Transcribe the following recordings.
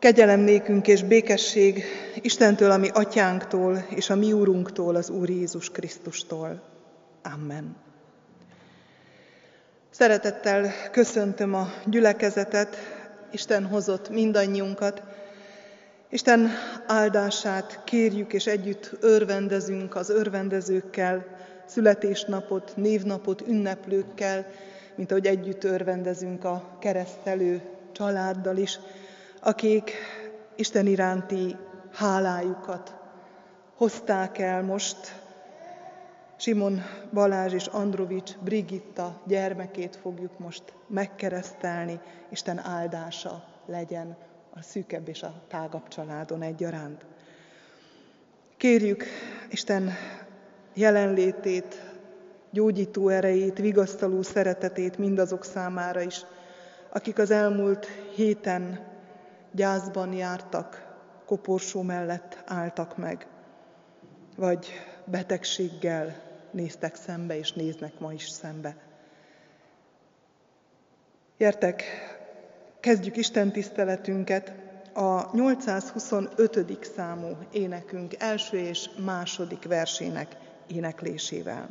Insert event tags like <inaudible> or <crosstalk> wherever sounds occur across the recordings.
Kegyelem nékünk és békesség Istentől, ami atyánktól, és a mi úrunktól, az Úr Jézus Krisztustól. Amen. Szeretettel köszöntöm a gyülekezetet, Isten hozott mindannyiunkat. Isten áldását kérjük, és együtt örvendezünk az örvendezőkkel, születésnapot, névnapot ünneplőkkel, mint ahogy együtt örvendezünk a keresztelő családdal is, akik Isten iránti hálájukat hozták el most. Simon Balázs és Androvics Brigitta gyermekét fogjuk most megkeresztelni. Isten áldása legyen a szűkebb és a tágabb családon egyaránt. Kérjük Isten jelenlétét, gyógyító erejét, vigasztaló szeretetét mindazok számára is, akik az elmúlt héten gyászban jártak, koporsó mellett álltak meg, vagy betegséggel néztek szembe, és néznek ma is szembe. Gyertek, kezdjük Isten tiszteletünket a 825. számú énekünk első és második versének éneklésével.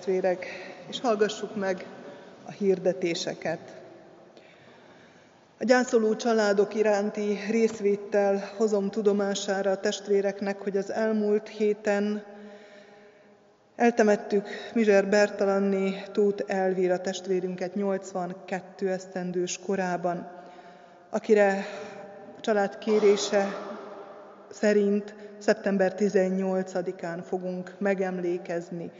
Testvérek, és hallgassuk meg a hirdetéseket. A gyászoló családok iránti részvéttel hozom tudomására a testvéreknek, hogy az elmúlt héten eltemettük Mizser Bertalanné Tóth Elvira testvérünket 82 esztendős korában, akire a család kérése szerint szeptember 18-án fogunk megemlékezni,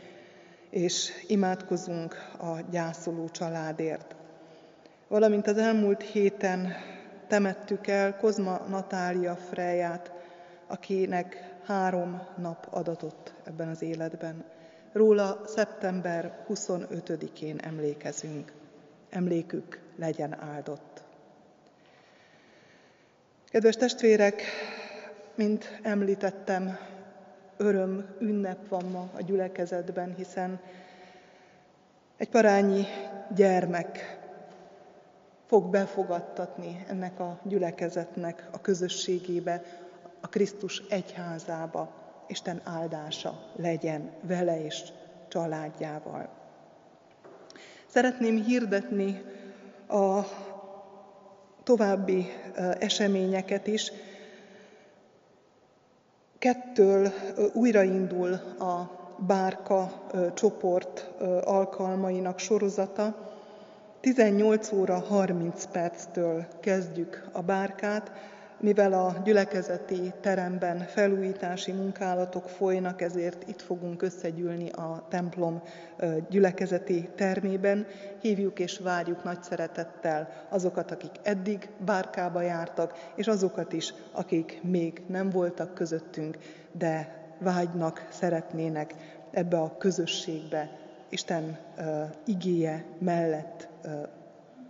és imádkozunk a gyászoló családért. Valamint az elmúlt héten temettük el Kozma Natália Freját, akinek három nap adatott ebben az életben. Róla szeptember 25-én emlékezünk. Emlékük legyen áldott. Kedves testvérek, mint említettem, öröm, ünnep van ma a gyülekezetben, hiszen egy parányi gyermek fog befogadtatni ennek a gyülekezetnek a közösségébe, a Krisztus egyházába. Isten áldása legyen vele és családjával. Szeretném hirdetni a további eseményeket is, Kettől újraindul a bárka csoport alkalmainak sorozata. 18 óra 30 perctől kezdjük a bárkát. Mivel a gyülekezeti teremben felújítási munkálatok folynak, ezért itt fogunk összegyűlni a templom gyülekezeti termében. Hívjuk és várjuk nagy szeretettel azokat, akik eddig bárkába jártak, és azokat is, akik még nem voltak közöttünk, de vágynak, szeretnének ebbe a közösségbe, Isten igéje mellett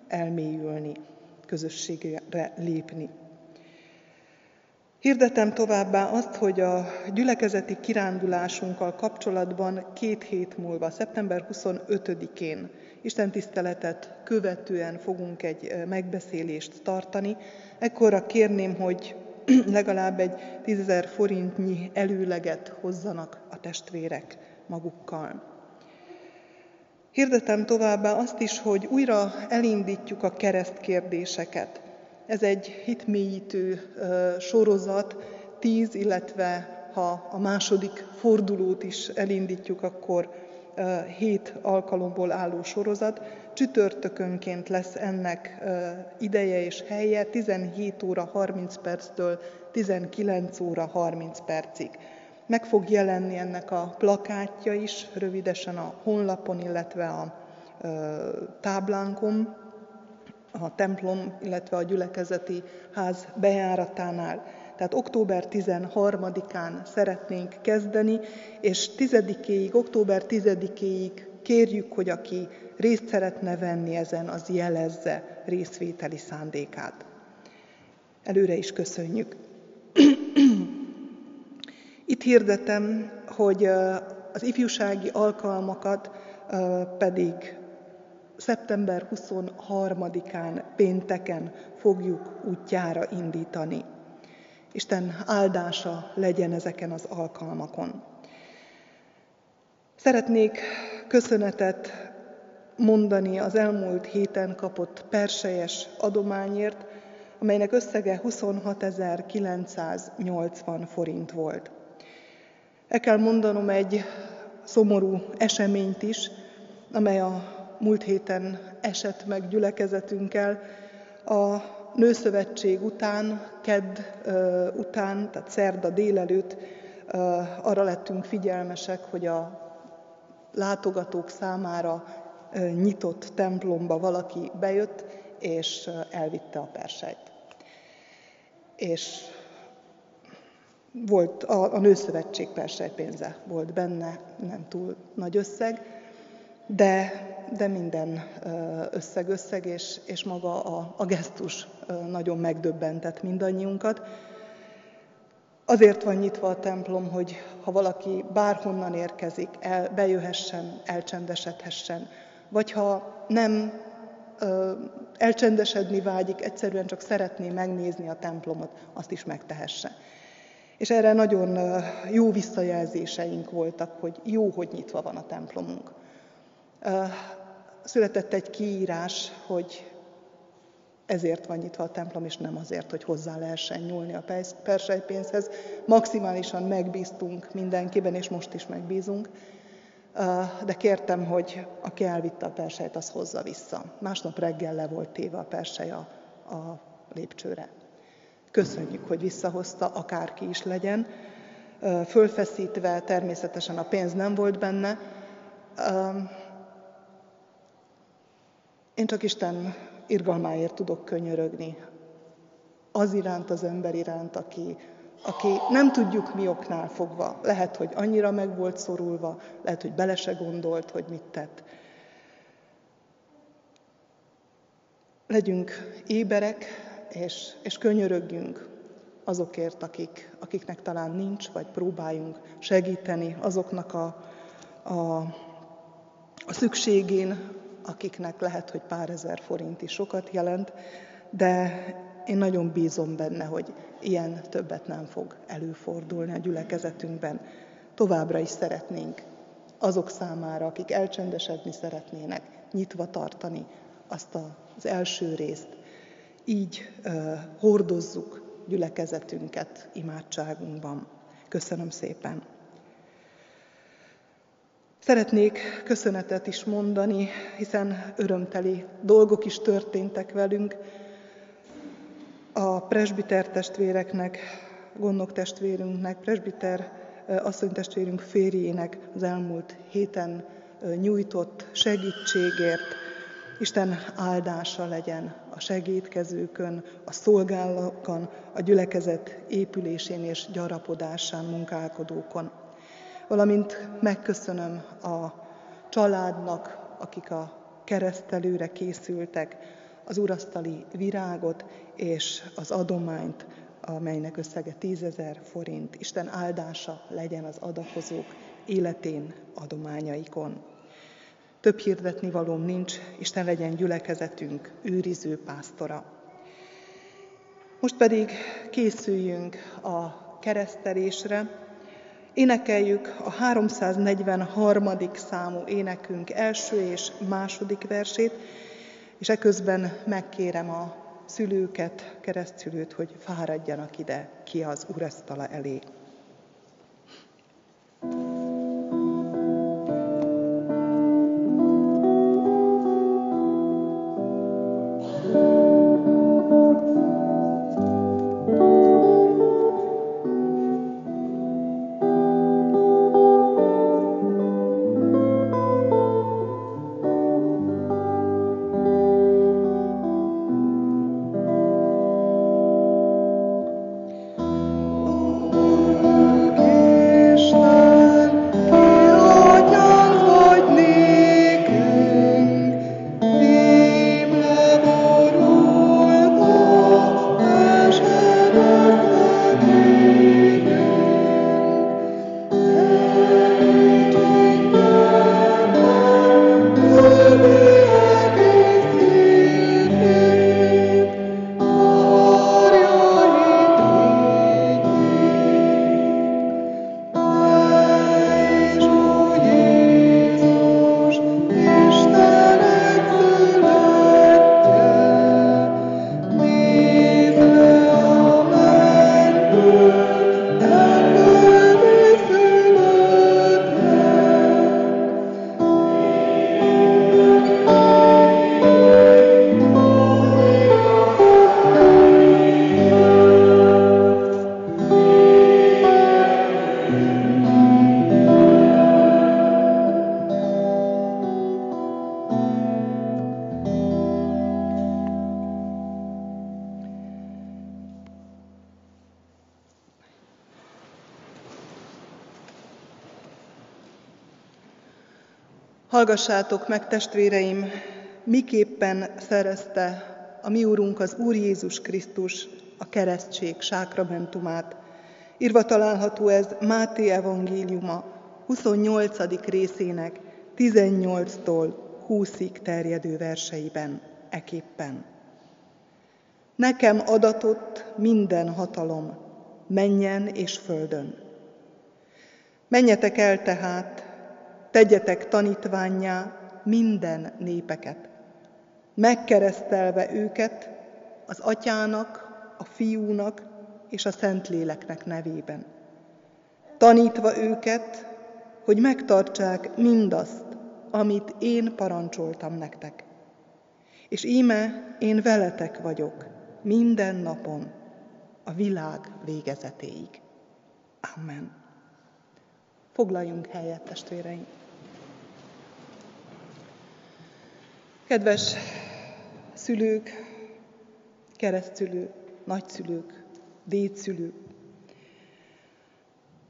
elmélyülni, közösségre lépni. Hirdetem továbbá azt, hogy a gyülekezeti kirándulásunkkal kapcsolatban két hét múlva, szeptember 25-én Isten tiszteletet követően fogunk egy megbeszélést tartani. Ekkorra kérném, hogy <clears throat> legalább egy tízezer forintnyi előleget hozzanak a testvérek magukkal. Hirdetem továbbá azt is, hogy újra elindítjuk a keresztkérdéseket. Ez egy hitmélyítő sorozat, tíz, illetve ha a második fordulót is elindítjuk, akkor hét alkalomból álló sorozat. Csütörtökönként lesz ennek ideje és helye, 17 óra 30 perctől 19 óra 30 percig. Meg fog jelenni ennek a plakátja is rövidesen a honlapon, illetve a táblánkon, a templom, illetve a gyülekezeti ház bejáratánál. Tehát október 13-án szeretnénk kezdeni, és 10-éig, október 10-éig kérjük, hogy aki részt szeretne venni ezen, az jelezze részvételi szándékát. Előre is köszönjük. <clears throat> Itt hirdetem, hogy az ifjúsági alkalmakat pedig szeptember 23-án pénteken fogjuk útjára indítani. Isten áldása legyen ezeken az alkalmakon. Szeretnék köszönetet mondani az elmúlt héten kapott persejes adományért, amelynek összege 26.980 forint volt. El kell mondanom egy szomorú eseményt is, amely a múlt héten esett meg gyülekezetünkkel. A Nőszövetség után, kedd után, tehát szerda délelőtt arra lettünk figyelmesek, hogy a látogatók számára nyitott templomba valaki bejött, és elvitte a persejt. És volt a, a Nőszövetség persejpénze volt benne, nem túl nagy összeg, de, de minden összeg összeg, és, és maga a, a gesztus nagyon megdöbbentett mindannyiunkat. Azért van nyitva a templom, hogy ha valaki bárhonnan érkezik, el, bejöhessen, elcsendesedhessen, vagy ha nem ö, elcsendesedni vágyik, egyszerűen csak szeretné megnézni a templomot, azt is megtehesse. És erre nagyon jó visszajelzéseink voltak, hogy jó, hogy nyitva van a templomunk. Született egy kiírás, hogy ezért van nyitva a templom, és nem azért, hogy hozzá lehessen nyúlni a persejpénzhez. Maximálisan megbíztunk mindenkiben, és most is megbízunk. De kértem, hogy aki elvitte a persejt, az hozza vissza. Másnap reggel le volt téve a persej a, a lépcsőre. Köszönjük, hogy visszahozta, akárki is legyen. Fölfeszítve természetesen a pénz nem volt benne. Én csak Isten irgalmáért tudok könyörögni. Az iránt, az ember iránt, aki, aki nem tudjuk mi oknál fogva. Lehet, hogy annyira meg volt szorulva, lehet, hogy bele se gondolt, hogy mit tett. Legyünk éberek, és, és könyörögjünk azokért, akik, akiknek talán nincs, vagy próbáljunk segíteni azoknak a, a, a szükségén, akiknek lehet, hogy pár ezer forint is sokat jelent, de én nagyon bízom benne, hogy ilyen többet nem fog előfordulni a gyülekezetünkben. Továbbra is szeretnénk azok számára, akik elcsendesedni szeretnének, nyitva tartani azt az első részt. Így uh, hordozzuk gyülekezetünket imádságunkban. Köszönöm szépen! Szeretnék köszönetet is mondani, hiszen örömteli dolgok is történtek velünk. a presbiter testvéreknek, gondnok testvérünknek, presbiter asszonytestvérünk férjének az elmúlt héten nyújtott segítségért. Isten áldása legyen a segítkezőkön, a szolgálókon, a gyülekezet épülésén és gyarapodásán munkálkodókon. Valamint megköszönöm a családnak, akik a keresztelőre készültek, az urasztali virágot és az adományt, amelynek összege tízezer forint. Isten áldása legyen az adakozók életén, adományaikon. Több hirdetni valóm nincs, Isten legyen gyülekezetünk, őriző pásztora. Most pedig készüljünk a keresztelésre, Énekeljük a 343. számú énekünk első és második versét, és eközben megkérem a szülőket, keresztülőt, hogy fáradjanak ide ki az urasztala elé. Hallgassátok meg, testvéreim, miképpen szerezte a mi Úrunk az Úr Jézus Krisztus a keresztség sákramentumát. Írva található ez Máté evangéliuma 28. részének 18-tól 20-ig terjedő verseiben, eképpen. Nekem adatott minden hatalom, menjen és földön. Menjetek el tehát, tegyetek tanítványá minden népeket, megkeresztelve őket az atyának, a fiúnak és a Szentléleknek nevében. Tanítva őket, hogy megtartsák mindazt, amit én parancsoltam nektek. És íme én veletek vagyok minden napon, a világ végezetéig. Amen. Foglaljunk helyet, testvéreink! Kedves szülők, keresztülők, nagyszülők, dédszülők,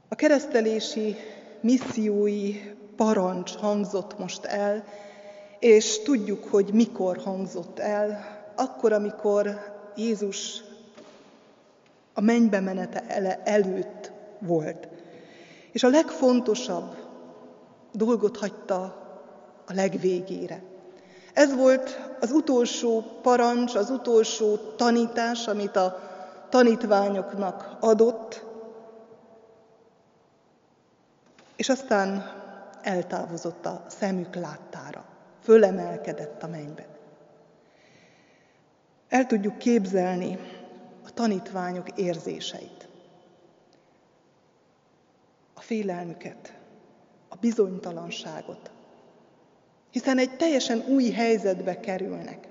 a keresztelési missziói parancs hangzott most el, és tudjuk, hogy mikor hangzott el, akkor, amikor Jézus a mennybe menete előtt volt. És a legfontosabb dolgot hagyta a legvégére. Ez volt az utolsó parancs, az utolsó tanítás, amit a tanítványoknak adott, és aztán eltávozott a szemük láttára, fölemelkedett a mennybe. El tudjuk képzelni a tanítványok érzéseit, a félelmüket, a bizonytalanságot, hiszen egy teljesen új helyzetbe kerülnek.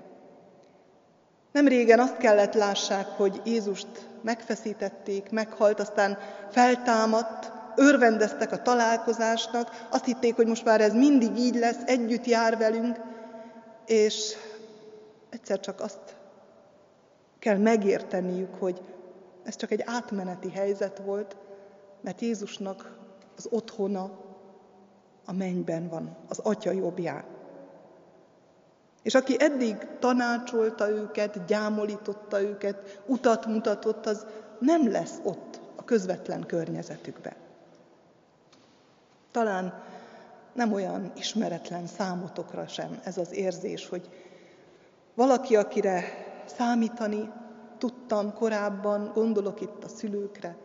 Nem régen azt kellett lássák, hogy Jézust megfeszítették, meghalt, aztán feltámadt, örvendeztek a találkozásnak, azt hitték, hogy most már ez mindig így lesz, együtt jár velünk, és egyszer csak azt kell megérteniük, hogy ez csak egy átmeneti helyzet volt, mert Jézusnak az otthona a mennyben van, az Atya jobbján. És aki eddig tanácsolta őket, gyámolította őket, utat mutatott, az nem lesz ott a közvetlen környezetükben. Talán nem olyan ismeretlen számotokra sem ez az érzés, hogy valaki, akire számítani tudtam korábban, gondolok itt a szülőkre,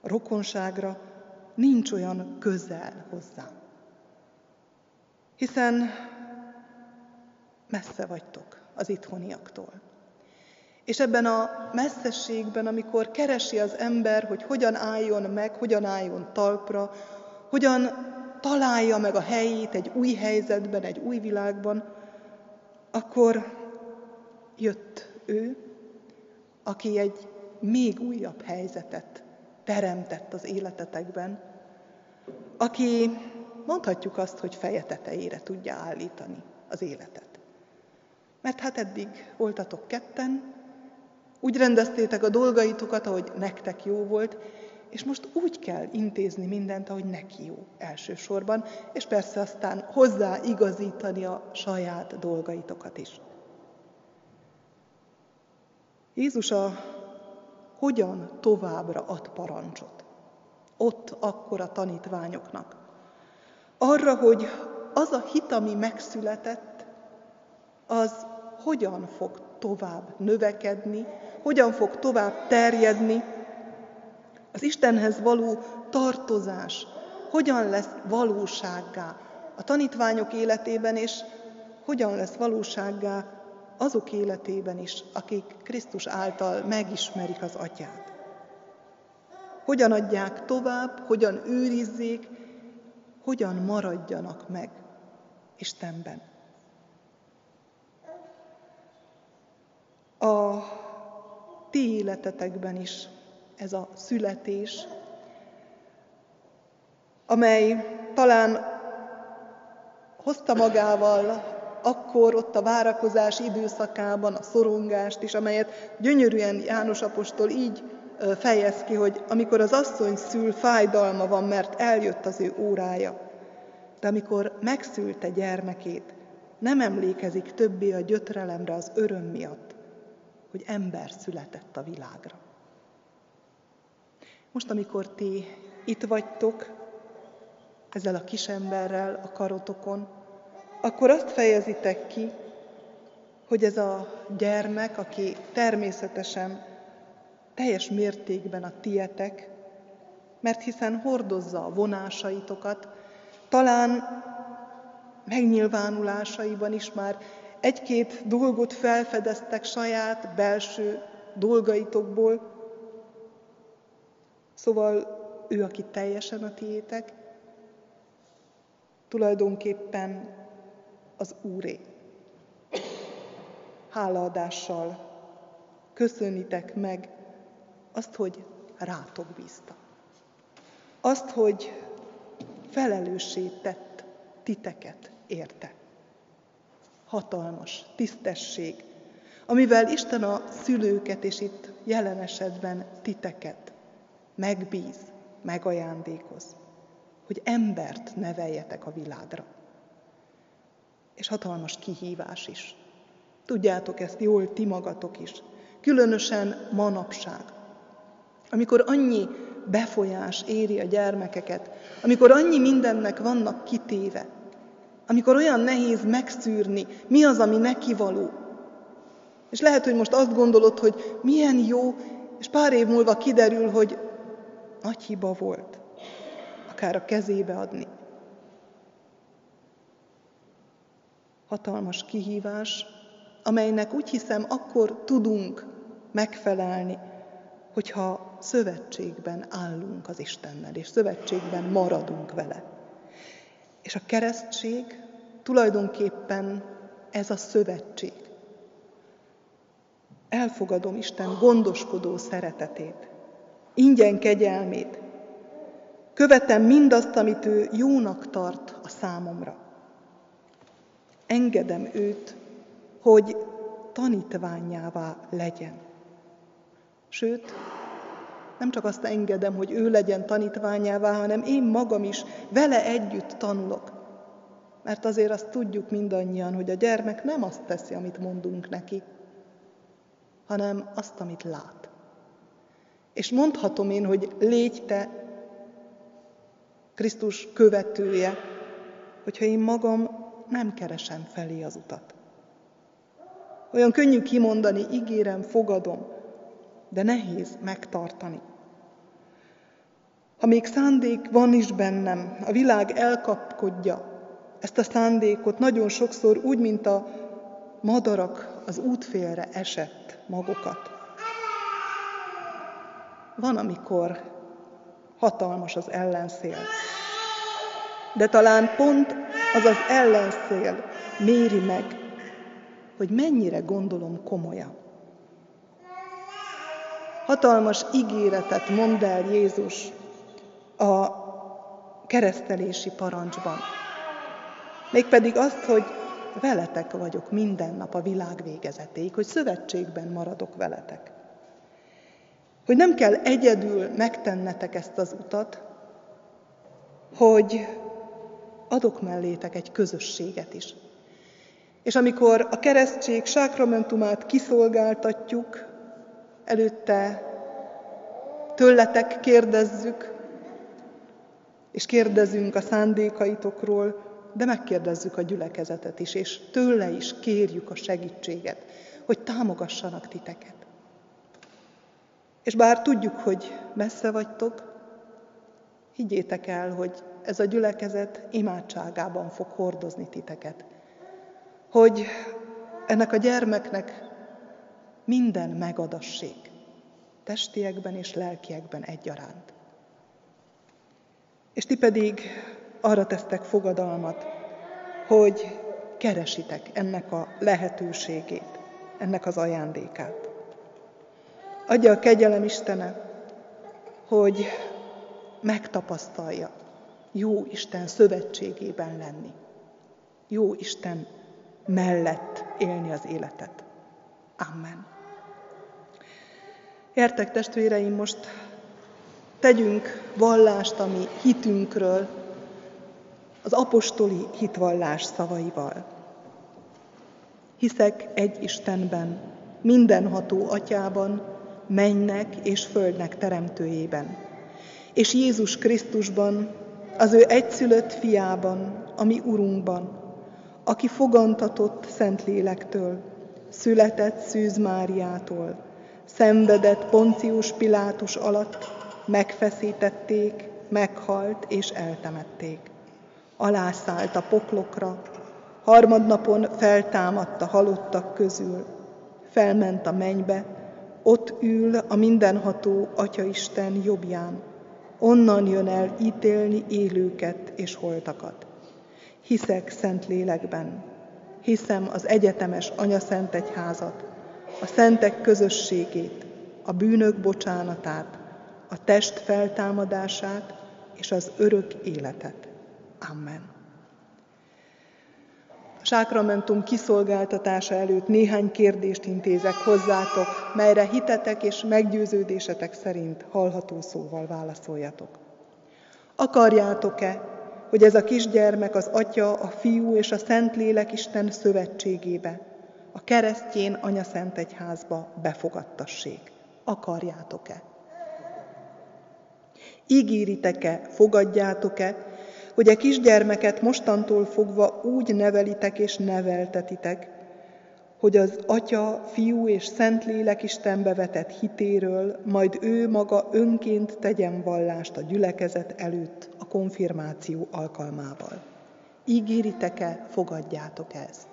a rokonságra, nincs olyan közel hozzám. Hiszen messze vagytok az itthoniaktól. És ebben a messzességben, amikor keresi az ember, hogy hogyan álljon meg, hogyan álljon talpra, hogyan találja meg a helyét egy új helyzetben, egy új világban, akkor jött ő, aki egy még újabb helyzetet teremtett az életetekben, aki mondhatjuk azt, hogy feje tetejére tudja állítani az életet. Mert hát eddig voltatok ketten, úgy rendeztétek a dolgaitokat, ahogy nektek jó volt, és most úgy kell intézni mindent, ahogy neki jó elsősorban, és persze aztán hozzá igazítani a saját dolgaitokat is. Jézus a hogyan továbbra ad parancsot. Ott akkor a tanítványoknak. Arra, hogy az a hit, ami megszületett, az hogyan fog tovább növekedni, hogyan fog tovább terjedni, az Istenhez való tartozás hogyan lesz valósággá a tanítványok életében, és hogyan lesz valósággá azok életében is, akik Krisztus által megismerik az Atyát. Hogyan adják tovább, hogyan őrizzék, hogyan maradjanak meg Istenben. A ti életetekben is ez a születés, amely talán hozta magával akkor ott a várakozás időszakában a szorongást is, amelyet gyönyörűen János apostol így fejez ki, hogy amikor az asszony szül, fájdalma van, mert eljött az ő órája. De amikor megszülte gyermekét, nem emlékezik többé a gyötrelemre az öröm miatt, hogy ember született a világra. Most, amikor ti itt vagytok, ezzel a kisemberrel a karotokon, akkor azt fejezitek ki, hogy ez a gyermek, aki természetesen teljes mértékben a tietek, mert hiszen hordozza a vonásaitokat, talán megnyilvánulásaiban is már egy-két dolgot felfedeztek saját belső dolgaitokból, Szóval ő, aki teljesen a tiétek, tulajdonképpen az Úré. Hálaadással köszönitek meg azt, hogy rátok bízta. Azt, hogy felelőssé tett titeket érte. Hatalmas tisztesség, amivel Isten a szülőket, és itt jelen esetben titeket megbíz, megajándékoz, hogy embert neveljetek a világra. És hatalmas kihívás is. Tudjátok ezt jól ti magatok is. Különösen manapság, amikor annyi befolyás éri a gyermekeket, amikor annyi mindennek vannak kitéve, amikor olyan nehéz megszűrni, mi az, ami neki való. És lehet, hogy most azt gondolod, hogy milyen jó, és pár év múlva kiderül, hogy nagy hiba volt, akár a kezébe adni. Hatalmas kihívás, amelynek úgy hiszem akkor tudunk megfelelni, hogyha szövetségben állunk az Istennel, és szövetségben maradunk vele. És a keresztség tulajdonképpen ez a szövetség. elfogadom Isten gondoskodó szeretetét, ingyen kegyelmét, követem mindazt, amit ő jónak tart a számomra. Engedem őt, hogy tanítványává legyen. Sőt, nem csak azt engedem, hogy ő legyen tanítványává, hanem én magam is vele együtt tanulok. Mert azért azt tudjuk mindannyian, hogy a gyermek nem azt teszi, amit mondunk neki, hanem azt, amit lát. És mondhatom én, hogy légy te Krisztus követője, hogyha én magam nem keresem felé az utat. Olyan könnyű kimondani, ígérem, fogadom, de nehéz megtartani. Ha még szándék van is bennem, a világ elkapkodja ezt a szándékot nagyon sokszor úgy, mint a madarak az útfélre esett magokat. Van, amikor hatalmas az ellenszél, de talán pont az az ellenszél méri meg, hogy mennyire gondolom komolyan. Hatalmas ígéretet mond el Jézus a keresztelési parancsban. Mégpedig azt, hogy veletek vagyok minden nap a világ végezetéig, hogy szövetségben maradok veletek. Hogy nem kell egyedül megtennetek ezt az utat, hogy adok mellétek egy közösséget is. És amikor a keresztség sákramentumát kiszolgáltatjuk, előtte tőletek kérdezzük, és kérdezünk a szándékaitokról, de megkérdezzük a gyülekezetet is, és tőle is kérjük a segítséget, hogy támogassanak titeket. És bár tudjuk, hogy messze vagytok, higgyétek el, hogy ez a gyülekezet imádságában fog hordozni titeket. Hogy ennek a gyermeknek minden megadassék, testiekben és lelkiekben egyaránt. És ti pedig arra tesztek fogadalmat, hogy keresitek ennek a lehetőségét, ennek az ajándékát. Adja a kegyelem Istene, hogy megtapasztalja jó Isten szövetségében lenni, jó Isten mellett élni az életet. Amen. Értek testvéreim, most tegyünk vallást a mi hitünkről, az apostoli hitvallás szavaival. Hiszek egy Istenben, mindenható atyában, mennek és földnek teremtőjében, és Jézus Krisztusban, az ő egyszülött fiában, ami Urunkban, aki fogantatott Szentlélektől, született Szűz Máriától, szenvedett Poncius Pilátus alatt, megfeszítették, meghalt és eltemették. Alászállt a poklokra, harmadnapon feltámadt a halottak közül, felment a mennybe, ott ül a mindenható Atyaisten jobbján, onnan jön el ítélni élőket és holtakat. Hiszek szent lélekben, hiszem az egyetemes Szent Egyházat, a szentek közösségét, a bűnök bocsánatát, a test feltámadását és az örök életet. Amen. A sákramentum kiszolgáltatása előtt néhány kérdést intézek hozzátok, melyre hitetek és meggyőződésetek szerint hallható szóval válaszoljatok. Akarjátok-e, hogy ez a kisgyermek az Atya, a Fiú és a Szentlélek Isten szövetségébe, a keresztjén Anya Szent Egyházba befogadtassék? Akarjátok-e? Ígéritek-e, fogadjátok-e, hogy a kisgyermeket mostantól fogva úgy nevelitek és neveltetitek, hogy az Atya, Fiú és Szentlélek Istenbe vetett hitéről, majd ő maga önként tegyen vallást a gyülekezet előtt a konfirmáció alkalmával. Ígéritek-e, fogadjátok ezt?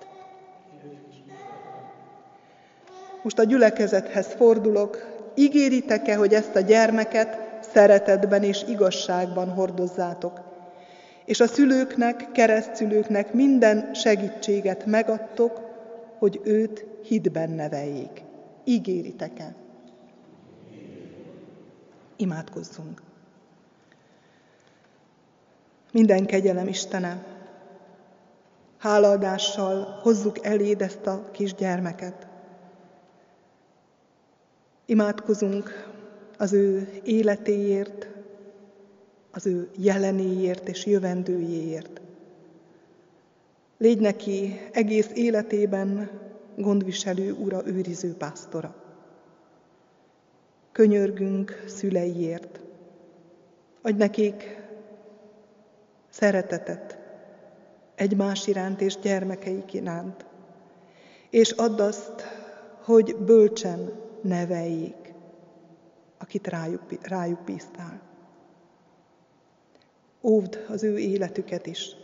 Most a gyülekezethez fordulok. Ígéritek-e, hogy ezt a gyermeket szeretetben és igazságban hordozzátok, és a szülőknek, keresztszülőknek minden segítséget megadtok, hogy őt hitben neveljék. Ígéritek-e? Imádkozzunk. Minden kegyelem Istene, hálaadással hozzuk eléd ezt a kis gyermeket. Imádkozunk az ő életéért, az ő jelenéért és jövendőjéért. Légy neki egész életében gondviselő ura, őriző pásztora. Könyörgünk szüleiért. Adj nekik szeretetet egymás iránt és gyermekeik iránt, és add azt, hogy bölcsen neveljék, akit rájuk, rájuk bíztál. Óvd az ő életüket is,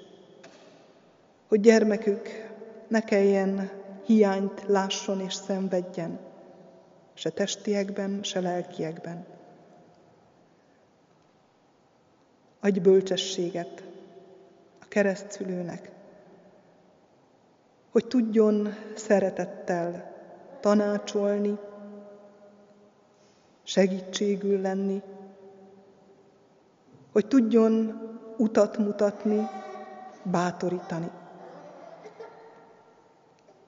hogy gyermekük ne kelljen hiányt lásson és szenvedjen, se testiekben, se lelkiekben. Adj bölcsességet a keresztszülőnek, hogy tudjon szeretettel tanácsolni, segítségül lenni, hogy tudjon utat mutatni, bátorítani.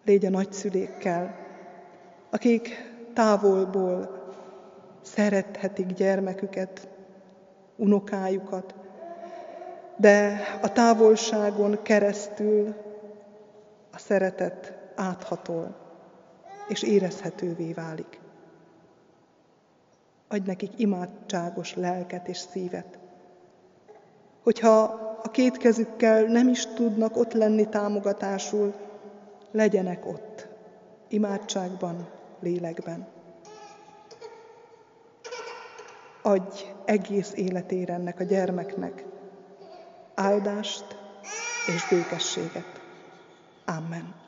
Légy a nagyszülékkel, akik távolból szerethetik gyermeküket, unokájukat, de a távolságon keresztül a szeretet áthatol és érezhetővé válik. Adj nekik imádságos lelket és szívet. Hogyha a két kezükkel nem is tudnak ott lenni támogatásul, legyenek ott, imádságban, lélekben. Adj egész életére ennek a gyermeknek áldást és békességet. Amen.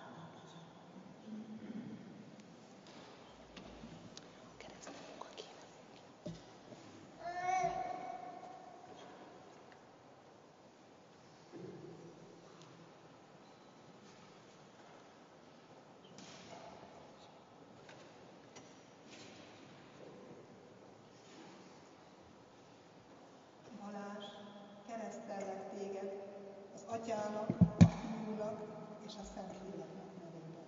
Atyának, a Fiúnak és a Szentléleknek nevében.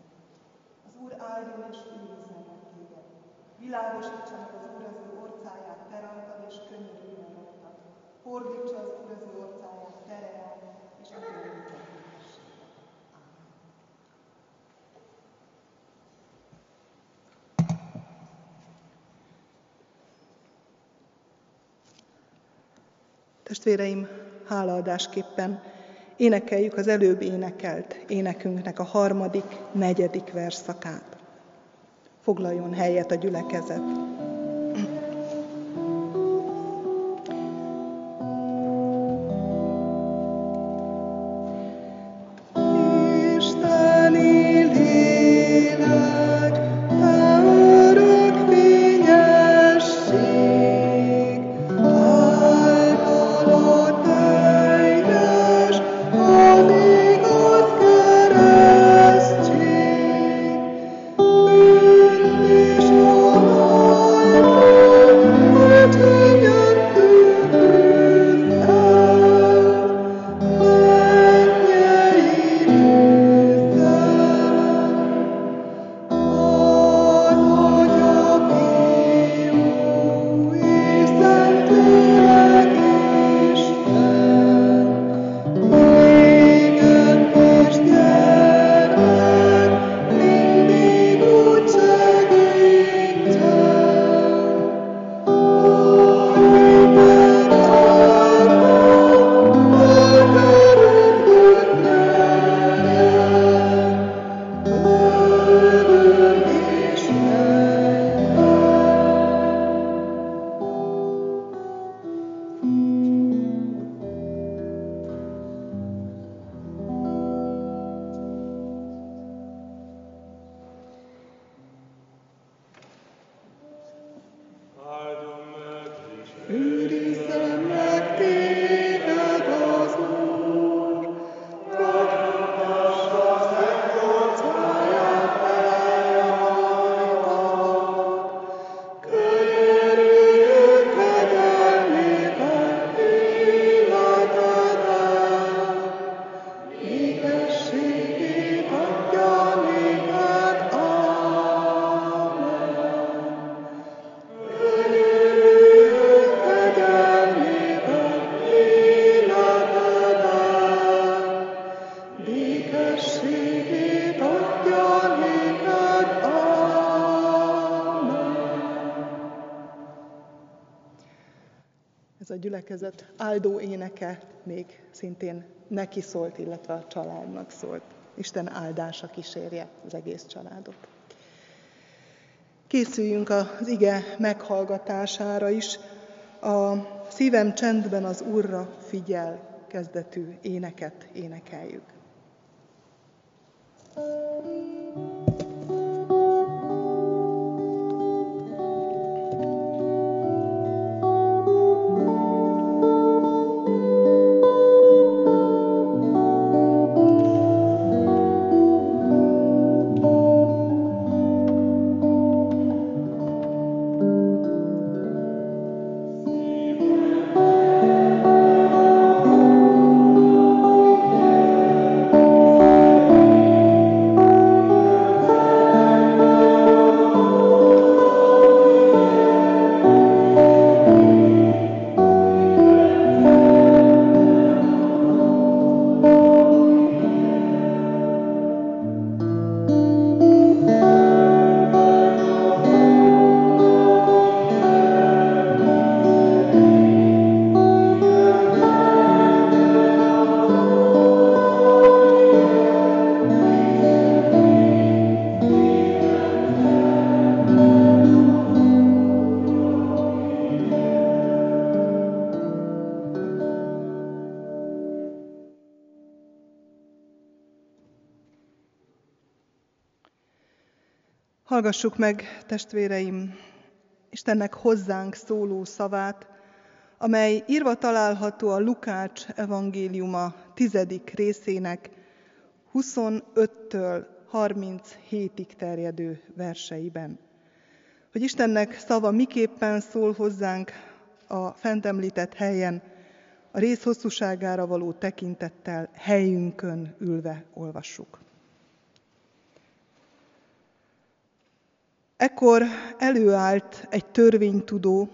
Az Úr áldjon és őrizzen meg téged. Világosítsa meg az Úr az ő orcáját te rajtad, és könyörüljön rajtad. Fordítsa az Úr az ő orcáját te reád, és a néked Testvéreim, hálaadásképpen énekeljük az előbb énekelt énekünknek a harmadik, negyedik verszakát. Foglaljon helyet a gyülekezet. Gyülekezet áldó éneke még szintén neki szólt, illetve a családnak szólt. Isten áldása kísérje az egész családot. Készüljünk az ige meghallgatására is. A szívem csendben az Úrra figyel kezdetű éneket énekeljük. thank you Hallgassuk meg, testvéreim, Istennek hozzánk szóló szavát, amely írva található a Lukács evangéliuma tizedik részének 25-től 37-ig terjedő verseiben. Hogy Istennek szava miképpen szól hozzánk a fent említett helyen, a rész hosszúságára való tekintettel helyünkön ülve olvassuk. Ekkor előállt egy törvénytudó,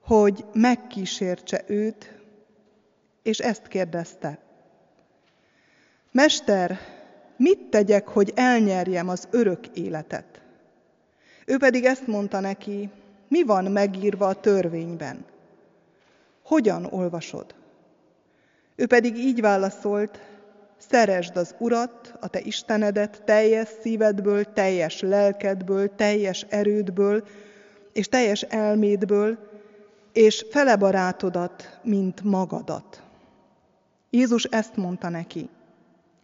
hogy megkísértse őt, és ezt kérdezte. Mester, mit tegyek, hogy elnyerjem az örök életet? Ő pedig ezt mondta neki, mi van megírva a törvényben? Hogyan olvasod? Ő pedig így válaszolt, Szeresd az Urat, a te Istenedet teljes szívedből, teljes lelkedből, teljes erődből és teljes elmédből, és fele barátodat, mint magadat. Jézus ezt mondta neki.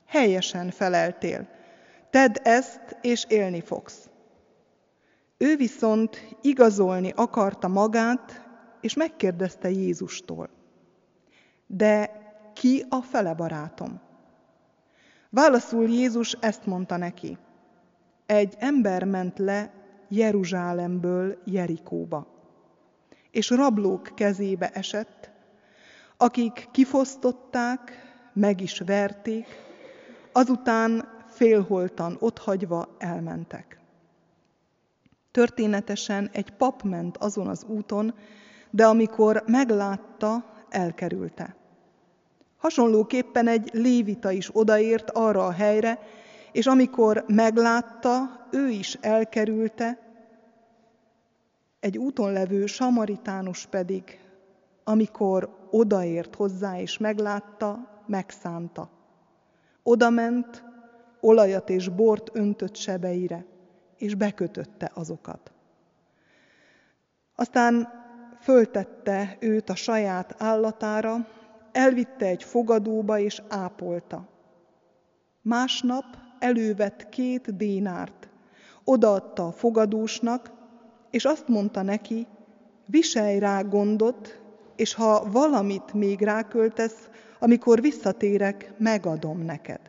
Helyesen feleltél. Tedd ezt, és élni fogsz. Ő viszont igazolni akarta magát, és megkérdezte Jézustól. De ki a fele barátom? Válaszul Jézus ezt mondta neki. Egy ember ment le Jeruzsálemből Jerikóba, és rablók kezébe esett, akik kifosztották, meg is verték, azután félholtan otthagyva elmentek. Történetesen egy pap ment azon az úton, de amikor meglátta, elkerülte. Hasonlóképpen egy lévita is odaért arra a helyre, és amikor meglátta, ő is elkerülte, egy úton levő samaritánus pedig, amikor odaért hozzá és meglátta, megszánta. Oda ment, olajat és bort öntött sebeire, és bekötötte azokat. Aztán föltette őt a saját állatára, elvitte egy fogadóba és ápolta. Másnap elővett két dénárt, odaadta a fogadósnak, és azt mondta neki, viselj rá gondot, és ha valamit még ráköltesz, amikor visszatérek, megadom neked.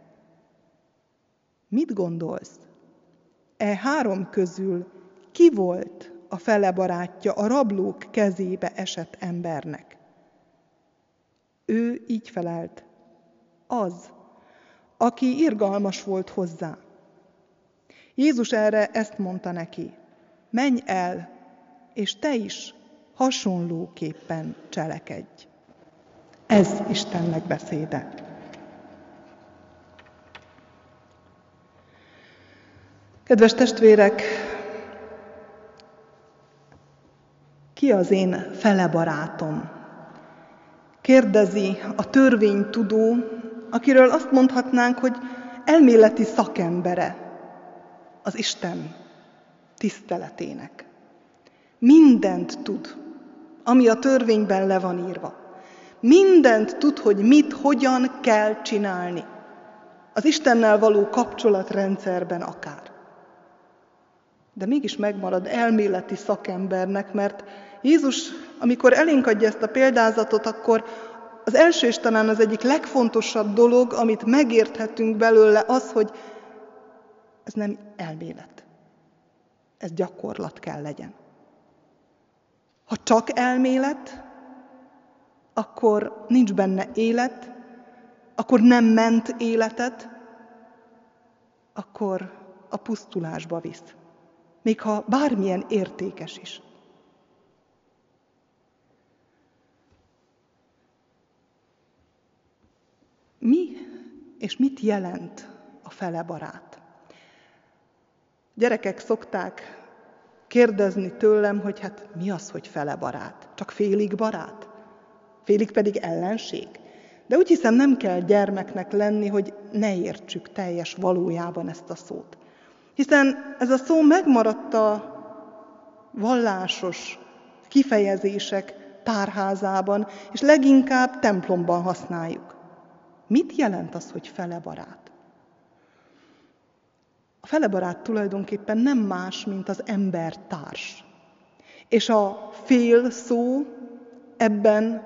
Mit gondolsz? E három közül ki volt a fele barátja a rablók kezébe esett embernek? Ő így felelt. Az, aki irgalmas volt hozzá. Jézus erre ezt mondta neki. Menj el, és te is hasonlóképpen cselekedj. Ez Istennek beszéde. Kedves testvérek, ki az én fele barátom? Kérdezi a törvénytudó, akiről azt mondhatnánk, hogy elméleti szakembere az Isten tiszteletének. Mindent tud, ami a törvényben le van írva. Mindent tud, hogy mit, hogyan kell csinálni. Az Istennel való kapcsolatrendszerben akár. De mégis megmarad elméleti szakembernek, mert Jézus, amikor elénk adja ezt a példázatot, akkor az első és talán az egyik legfontosabb dolog, amit megérthetünk belőle, az, hogy ez nem elmélet. Ez gyakorlat kell legyen. Ha csak elmélet, akkor nincs benne élet, akkor nem ment életet, akkor a pusztulásba visz. Még ha bármilyen értékes is. Mi és mit jelent a fele barát? Gyerekek szokták kérdezni tőlem, hogy hát mi az, hogy fele barát? Csak félig barát? Félig pedig ellenség? De úgy hiszem nem kell gyermeknek lenni, hogy ne értsük teljes valójában ezt a szót. Hiszen ez a szó megmaradt a vallásos kifejezések tárházában, és leginkább templomban használjuk. Mit jelent az, hogy fele barát? A fele barát tulajdonképpen nem más, mint az ember társ. És a fél szó ebben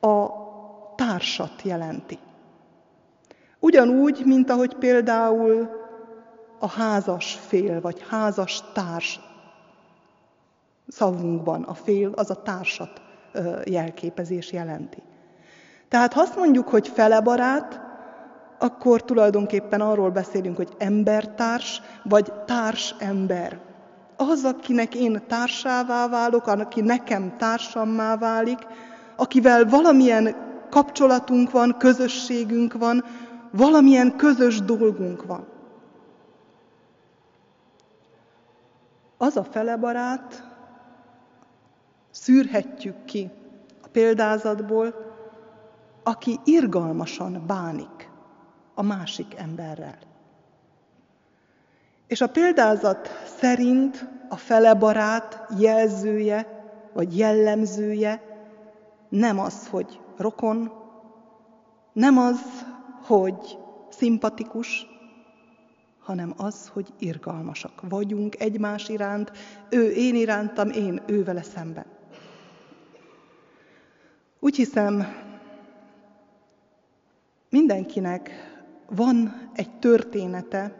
a társat jelenti. Ugyanúgy, mint ahogy például a házas fél, vagy házas társ szavunkban a fél, az a társat jelképezés jelenti. Tehát ha azt mondjuk, hogy fele barát, akkor tulajdonképpen arról beszélünk, hogy embertárs, vagy társ ember. Az, akinek én társává válok, aki nekem társammá válik, akivel valamilyen kapcsolatunk van, közösségünk van, valamilyen közös dolgunk van. Az a fele barát, szűrhetjük ki a példázatból, aki irgalmasan bánik a másik emberrel. És a példázat szerint a fele barát jelzője vagy jellemzője nem az, hogy rokon, nem az, hogy szimpatikus, hanem az, hogy irgalmasak vagyunk egymás iránt, ő én irántam, én ő vele szemben. Úgy hiszem, Mindenkinek van egy története,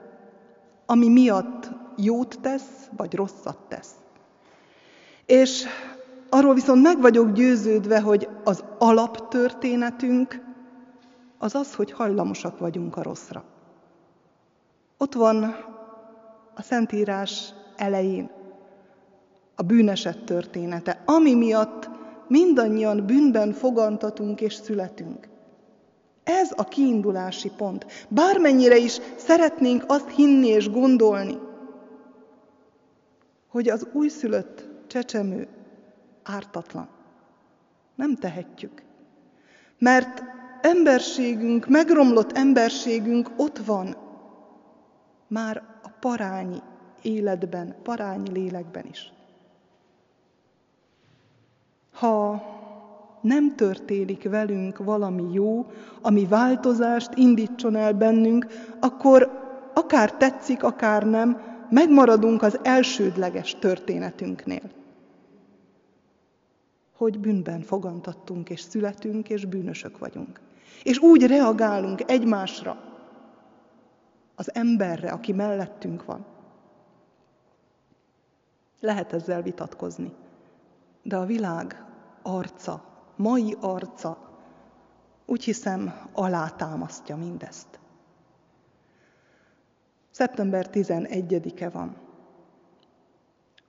ami miatt jót tesz, vagy rosszat tesz. És arról viszont meg vagyok győződve, hogy az alaptörténetünk az az, hogy hajlamosak vagyunk a rosszra. Ott van a Szentírás elején a bűneset története, ami miatt mindannyian bűnben fogantatunk és születünk. Ez a kiindulási pont. Bármennyire is szeretnénk azt hinni és gondolni, hogy az újszülött csecsemő ártatlan. Nem tehetjük. Mert emberségünk, megromlott emberségünk ott van, már a parányi életben, parányi lélekben is. Ha nem történik velünk valami jó, ami változást indítson el bennünk, akkor akár tetszik, akár nem, megmaradunk az elsődleges történetünknél. Hogy bűnben fogantattunk, és születünk, és bűnösök vagyunk. És úgy reagálunk egymásra, az emberre, aki mellettünk van. Lehet ezzel vitatkozni, de a világ arca mai arca, úgy hiszem, alátámasztja mindezt. Szeptember 11-e van.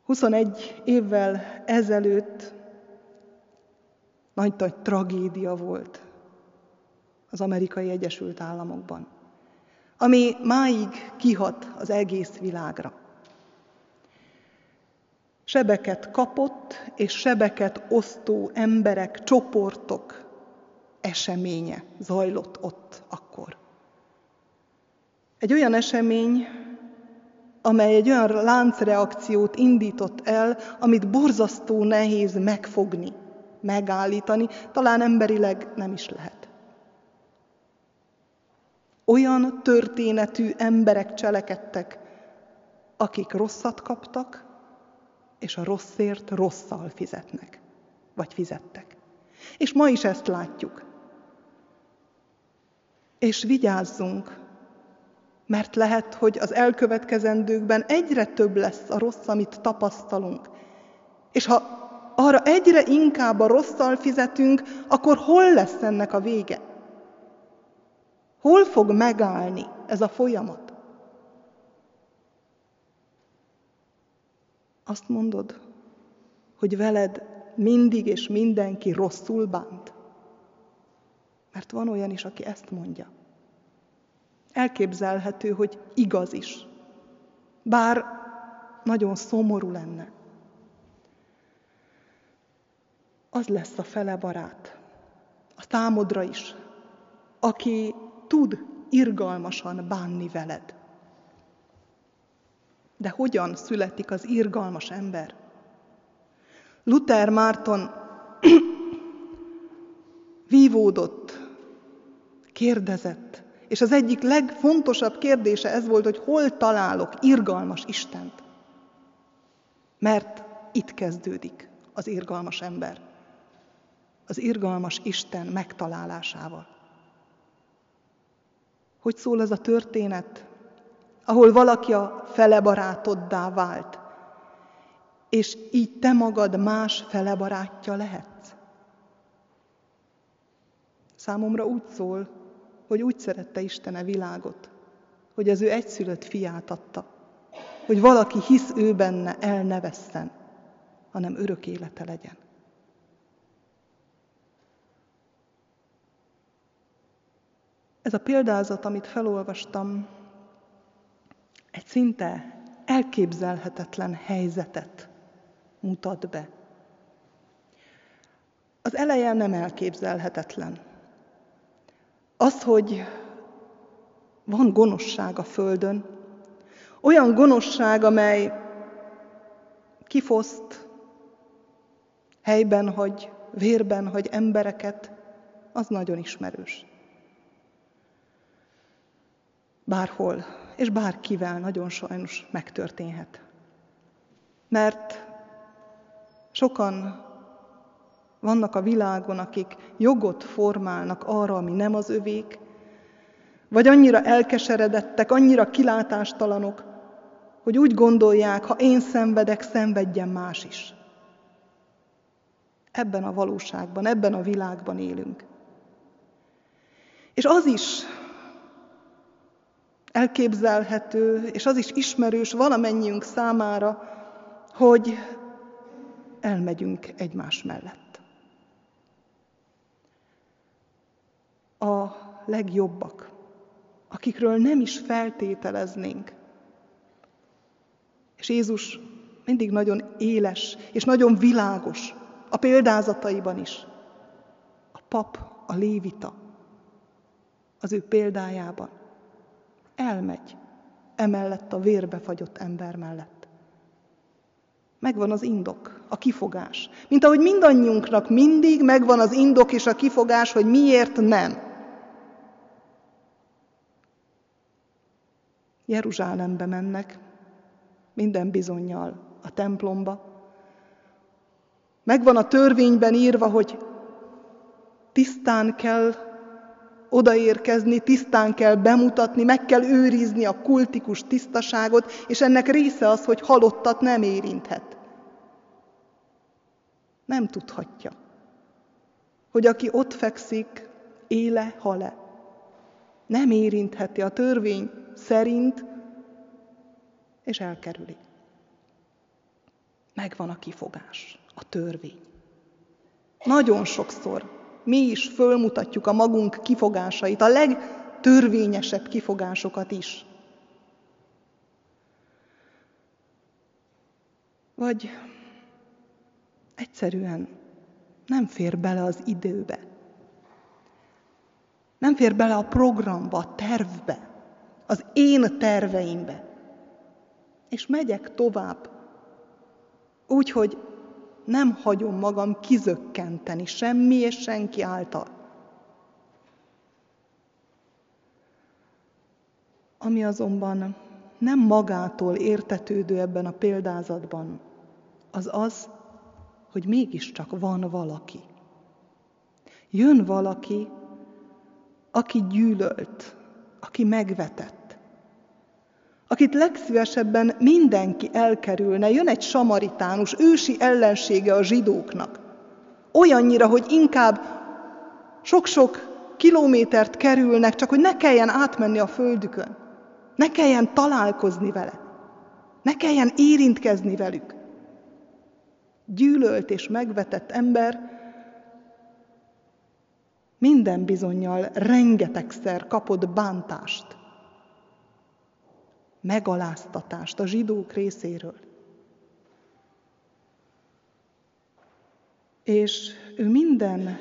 21 évvel ezelőtt nagy-nagy tragédia volt az amerikai Egyesült Államokban, ami máig kihat az egész világra. Sebeket kapott és sebeket osztó emberek, csoportok eseménye zajlott ott akkor. Egy olyan esemény, amely egy olyan láncreakciót indított el, amit borzasztó nehéz megfogni, megállítani, talán emberileg nem is lehet. Olyan történetű emberek cselekedtek, akik rosszat kaptak, és a rosszért rosszal fizetnek, vagy fizettek. És ma is ezt látjuk. És vigyázzunk, mert lehet, hogy az elkövetkezendőkben egyre több lesz a rossz, amit tapasztalunk. És ha arra egyre inkább a rosszal fizetünk, akkor hol lesz ennek a vége? Hol fog megállni ez a folyamat? Azt mondod, hogy veled mindig és mindenki rosszul bánt? Mert van olyan is, aki ezt mondja. Elképzelhető, hogy igaz is. Bár nagyon szomorú lenne. Az lesz a fele barát, a számodra is, aki tud irgalmasan bánni veled. De hogyan születik az irgalmas ember? Luther Márton <clears throat> vívódott, kérdezett, és az egyik legfontosabb kérdése ez volt, hogy hol találok irgalmas Istent. Mert itt kezdődik az irgalmas ember. Az irgalmas Isten megtalálásával. Hogy szól ez a történet, ahol valaki a fele barátoddá vált, és így te magad más fele barátja lehetsz? Számomra úgy szól, hogy úgy szerette Isten a világot, hogy az ő egyszülött fiát adta, hogy valaki hisz ő benne, el ne vesszen, hanem örök élete legyen. Ez a példázat, amit felolvastam, egy szinte elképzelhetetlen helyzetet mutat be. Az eleje nem elképzelhetetlen. Az, hogy van gonoszság a Földön, olyan gonoszság, amely kifoszt, helyben hagy, vérben hagy embereket, az nagyon ismerős. Bárhol, és bárkivel nagyon sajnos megtörténhet. Mert sokan vannak a világon, akik jogot formálnak arra, ami nem az övék, vagy annyira elkeseredettek, annyira kilátástalanok, hogy úgy gondolják, ha én szenvedek, szenvedjen más is. Ebben a valóságban, ebben a világban élünk. És az is elképzelhető, és az is ismerős valamennyiünk számára, hogy elmegyünk egymás mellett. a legjobbak, akikről nem is feltételeznénk. És Jézus mindig nagyon éles és nagyon világos a példázataiban is. A pap, a lévita, az ő példájában elmegy emellett a vérbefagyott ember mellett. Megvan az indok, a kifogás. Mint ahogy mindannyiunknak mindig megvan az indok és a kifogás, hogy miért nem. Jeruzsálembe mennek, minden bizonyal a templomba. Megvan a törvényben írva, hogy tisztán kell odaérkezni, tisztán kell bemutatni, meg kell őrizni a kultikus tisztaságot, és ennek része az, hogy halottat nem érinthet. Nem tudhatja, hogy aki ott fekszik, éle, hale. Nem érintheti a törvény szerint, és elkerüli. Megvan a kifogás, a törvény. Nagyon sokszor mi is fölmutatjuk a magunk kifogásait, a legtörvényesebb kifogásokat is. Vagy egyszerűen nem fér bele az időbe. Nem fér bele a programba, a tervbe, az én terveimbe. És megyek tovább. Úgy, hogy nem hagyom magam kizökkenteni semmi és senki által. Ami azonban nem magától értetődő ebben a példázatban, az az, hogy mégiscsak van valaki. Jön valaki, aki gyűlölt, aki megvetett, akit legszívesebben mindenki elkerülne. Jön egy samaritánus, ősi ellensége a zsidóknak. Olyannyira, hogy inkább sok-sok kilométert kerülnek, csak hogy ne kelljen átmenni a földükön. Ne kelljen találkozni vele. Ne kelljen érintkezni velük. Gyűlölt és megvetett ember minden bizonyal rengetegszer kapott bántást, megaláztatást a zsidók részéről. És ő minden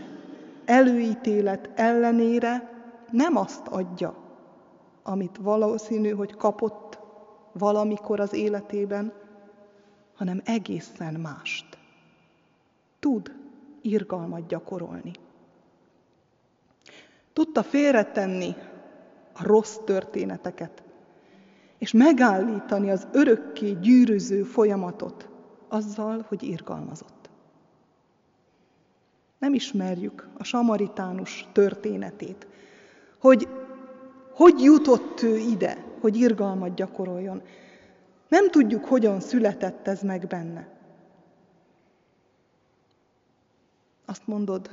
előítélet ellenére nem azt adja, amit valószínű, hogy kapott valamikor az életében, hanem egészen mást. Tud irgalmat gyakorolni. Tudta félretenni a rossz történeteket, és megállítani az örökké gyűrűző folyamatot azzal, hogy irgalmazott. Nem ismerjük a samaritánus történetét, hogy hogy jutott ő ide, hogy irgalmat gyakoroljon. Nem tudjuk, hogyan született ez meg benne. Azt mondod,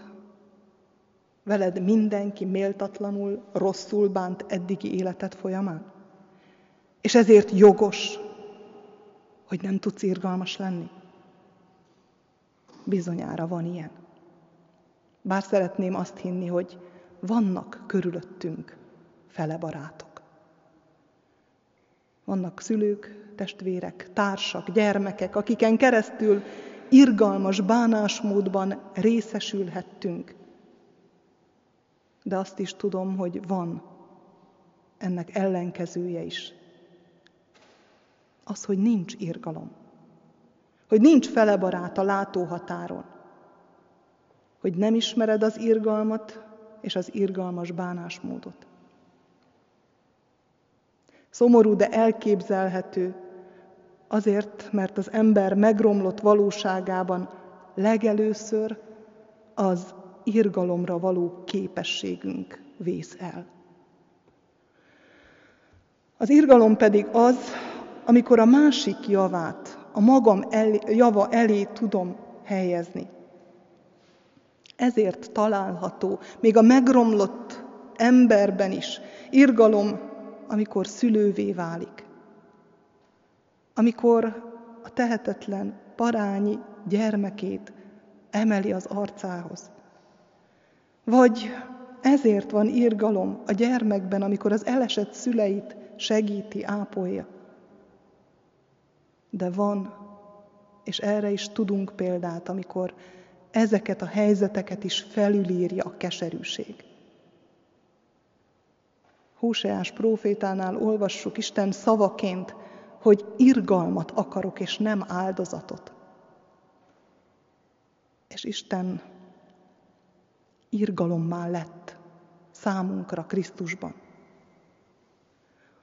veled mindenki méltatlanul, rosszul bánt eddigi életed folyamán? És ezért jogos, hogy nem tudsz irgalmas lenni? Bizonyára van ilyen. Bár szeretném azt hinni, hogy vannak körülöttünk fele barátok. Vannak szülők, testvérek, társak, gyermekek, akiken keresztül irgalmas bánásmódban részesülhettünk. De azt is tudom, hogy van ennek ellenkezője is. Az, hogy nincs irgalom. Hogy nincs felebarát a látóhatáron. Hogy nem ismered az irgalmat és az irgalmas bánásmódot. Szomorú, de elképzelhető, azért, mert az ember megromlott valóságában legelőször az irgalomra való képességünk vész el. Az irgalom pedig az, amikor a másik javát, a magam elé, java elé tudom helyezni. Ezért található még a megromlott emberben is irgalom amikor szülővé válik. Amikor a tehetetlen parányi gyermekét emeli az arcához. Vagy ezért van irgalom a gyermekben, amikor az elesett szüleit segíti, ápolja. De van, és erre is tudunk példát, amikor ezeket a helyzeteket is felülírja a keserűség. Hóseás prófétánál olvassuk Isten szavaként, hogy irgalmat akarok, és nem áldozatot. És Isten irgalommá lett számunkra Krisztusban.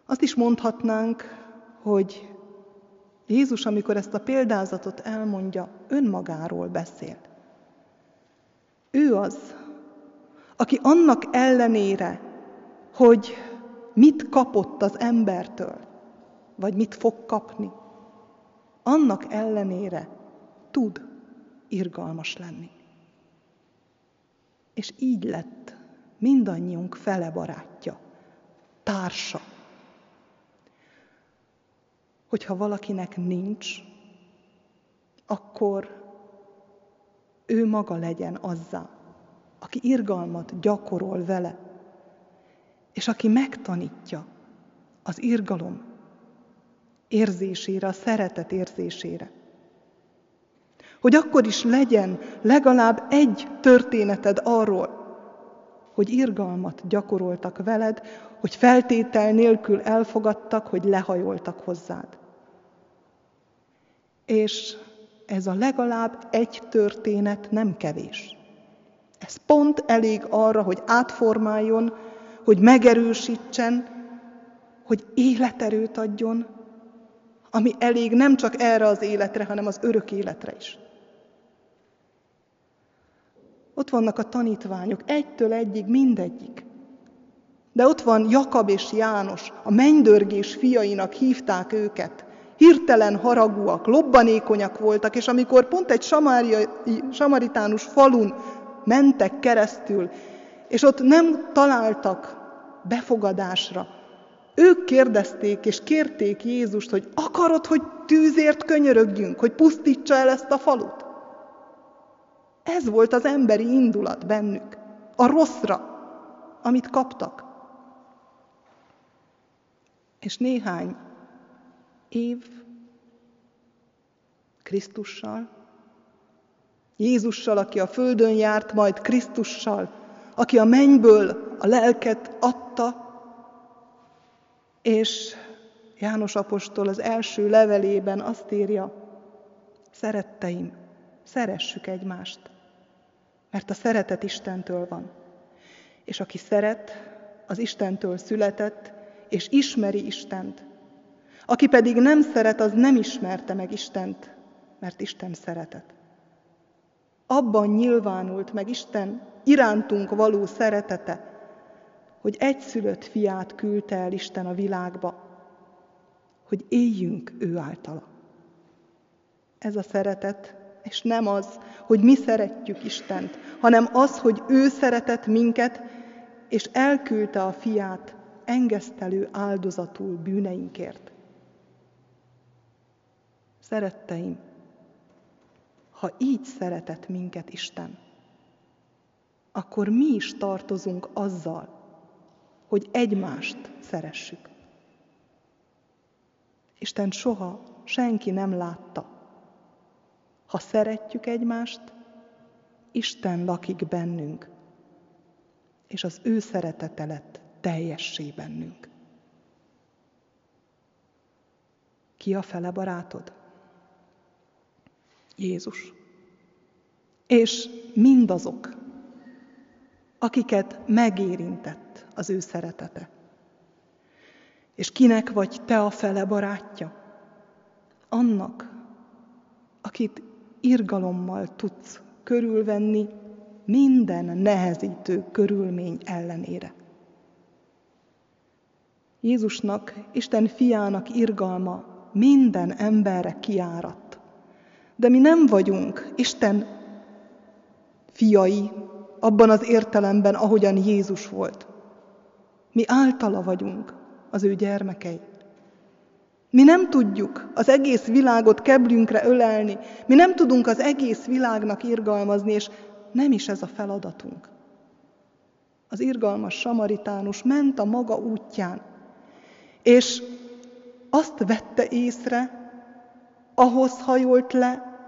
Azt is mondhatnánk, hogy Jézus, amikor ezt a példázatot elmondja, önmagáról beszél. Ő az, aki annak ellenére, hogy mit kapott az embertől, vagy mit fog kapni. Annak ellenére tud irgalmas lenni. És így lett mindannyiunk fele barátja, társa. Hogyha valakinek nincs, akkor ő maga legyen azzá, aki irgalmat gyakorol vele, és aki megtanítja az irgalom érzésére, a szeretet érzésére. Hogy akkor is legyen legalább egy történeted arról, hogy irgalmat gyakoroltak veled, hogy feltétel nélkül elfogadtak, hogy lehajoltak hozzád. És ez a legalább egy történet nem kevés. Ez pont elég arra, hogy átformáljon, hogy megerősítsen, hogy életerőt adjon, ami elég nem csak erre az életre, hanem az örök életre is. Ott vannak a tanítványok, egytől egyig mindegyik. De ott van Jakab és János, a mennydörgés fiainak hívták őket. Hirtelen haragúak, lobbanékonyak voltak, és amikor pont egy samáriai, samaritánus falun mentek keresztül, és ott nem találtak befogadásra, ők kérdezték és kérték Jézust, hogy akarod, hogy tűzért könyörögjünk, hogy pusztítsa el ezt a falut? Ez volt az emberi indulat bennük, a rosszra, amit kaptak. És néhány év Krisztussal, Jézussal, aki a földön járt, majd Krisztussal, aki a mennyből a lelket adta, és János apostol az első levelében azt írja, szeretteim, szeressük egymást, mert a szeretet Istentől van. És aki szeret, az Istentől született, és ismeri Istent. Aki pedig nem szeret, az nem ismerte meg Istent, mert Isten szeretet. Abban nyilvánult meg Isten irántunk való szeretete, hogy egyszülött fiát küldte el Isten a világba, hogy éljünk ő általa. Ez a szeretet, és nem az, hogy mi szeretjük Istent, hanem az, hogy ő szeretett minket, és elküldte a fiát engesztelő áldozatul bűneinkért. Szeretteim, ha így szeretett minket Isten, akkor mi is tartozunk azzal, hogy egymást szeressük. Isten soha senki nem látta. Ha szeretjük egymást, Isten lakik bennünk, és az ő szeretete lett teljessé bennünk. Ki a fele barátod? Jézus. És mindazok, akiket megérintett az ő szeretete. És kinek vagy te a fele barátja? Annak, akit irgalommal tudsz körülvenni minden nehezítő körülmény ellenére. Jézusnak, Isten fiának irgalma minden emberre kiáradt. De mi nem vagyunk Isten fiai abban az értelemben, ahogyan Jézus volt. Mi általa vagyunk az ő gyermekei. Mi nem tudjuk az egész világot keblünkre ölelni, mi nem tudunk az egész világnak irgalmazni, és nem is ez a feladatunk. Az irgalmas samaritánus ment a maga útján, és azt vette észre, ahhoz hajolt le,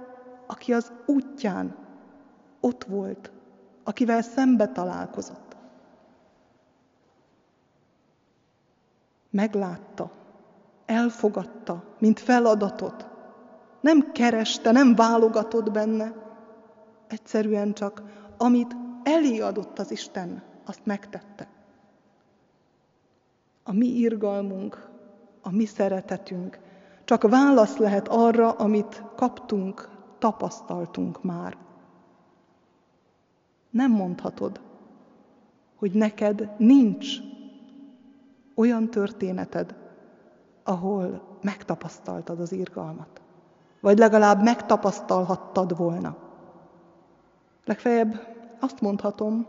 aki az útján ott volt, akivel szembe találkozott. Meglátta, elfogadta, mint feladatot. Nem kereste, nem válogatott benne, egyszerűen csak, amit elé adott az Isten, azt megtette. A mi irgalmunk, a mi szeretetünk csak válasz lehet arra, amit kaptunk, tapasztaltunk már. Nem mondhatod, hogy neked nincs olyan történeted, ahol megtapasztaltad az irgalmat. Vagy legalább megtapasztalhattad volna. Legfeljebb azt mondhatom,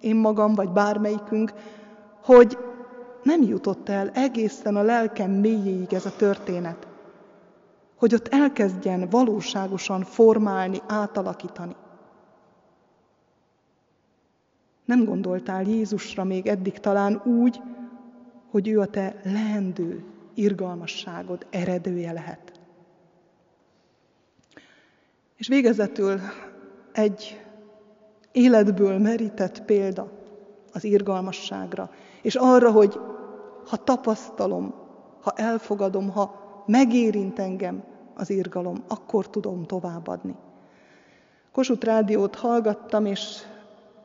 én magam, vagy bármelyikünk, hogy nem jutott el egészen a lelkem mélyéig ez a történet, hogy ott elkezdjen valóságosan formálni, átalakítani. Nem gondoltál Jézusra még eddig talán úgy, hogy ő a te leendő irgalmasságod eredője lehet. És végezetül egy életből merített példa az irgalmasságra, és arra, hogy ha tapasztalom, ha elfogadom, ha megérint engem az irgalom, akkor tudom továbbadni. Kossuth rádiót hallgattam, és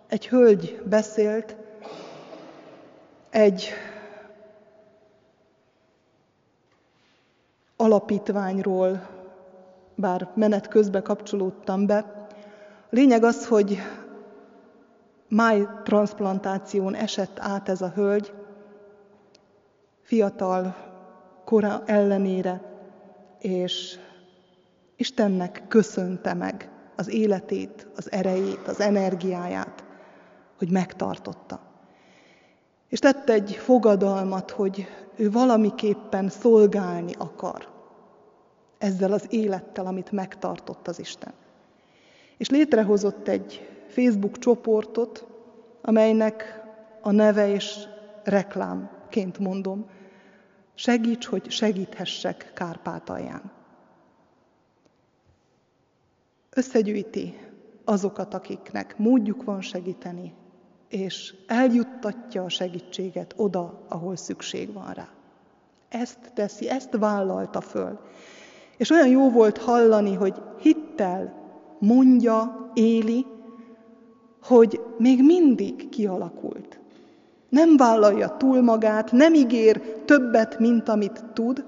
egy hölgy beszélt egy alapítványról, bár menet közben kapcsolódtam be. Lényeg az, hogy májtransplantáción esett át ez a hölgy, fiatal kora ellenére, és Istennek köszönte meg az életét, az erejét, az energiáját, hogy megtartotta. És tett egy fogadalmat, hogy ő valamiképpen szolgálni akar ezzel az élettel, amit megtartott az Isten. És létrehozott egy Facebook csoportot, amelynek a neve és reklámként mondom, segíts, hogy segíthessek Kárpátalján. Összegyűjti azokat, akiknek módjuk van segíteni, és eljuttatja a segítséget oda, ahol szükség van rá. Ezt teszi, ezt vállalta föl. És olyan jó volt hallani, hogy hittel mondja, éli, hogy még mindig kialakult. Nem vállalja túl magát, nem ígér többet, mint amit tud,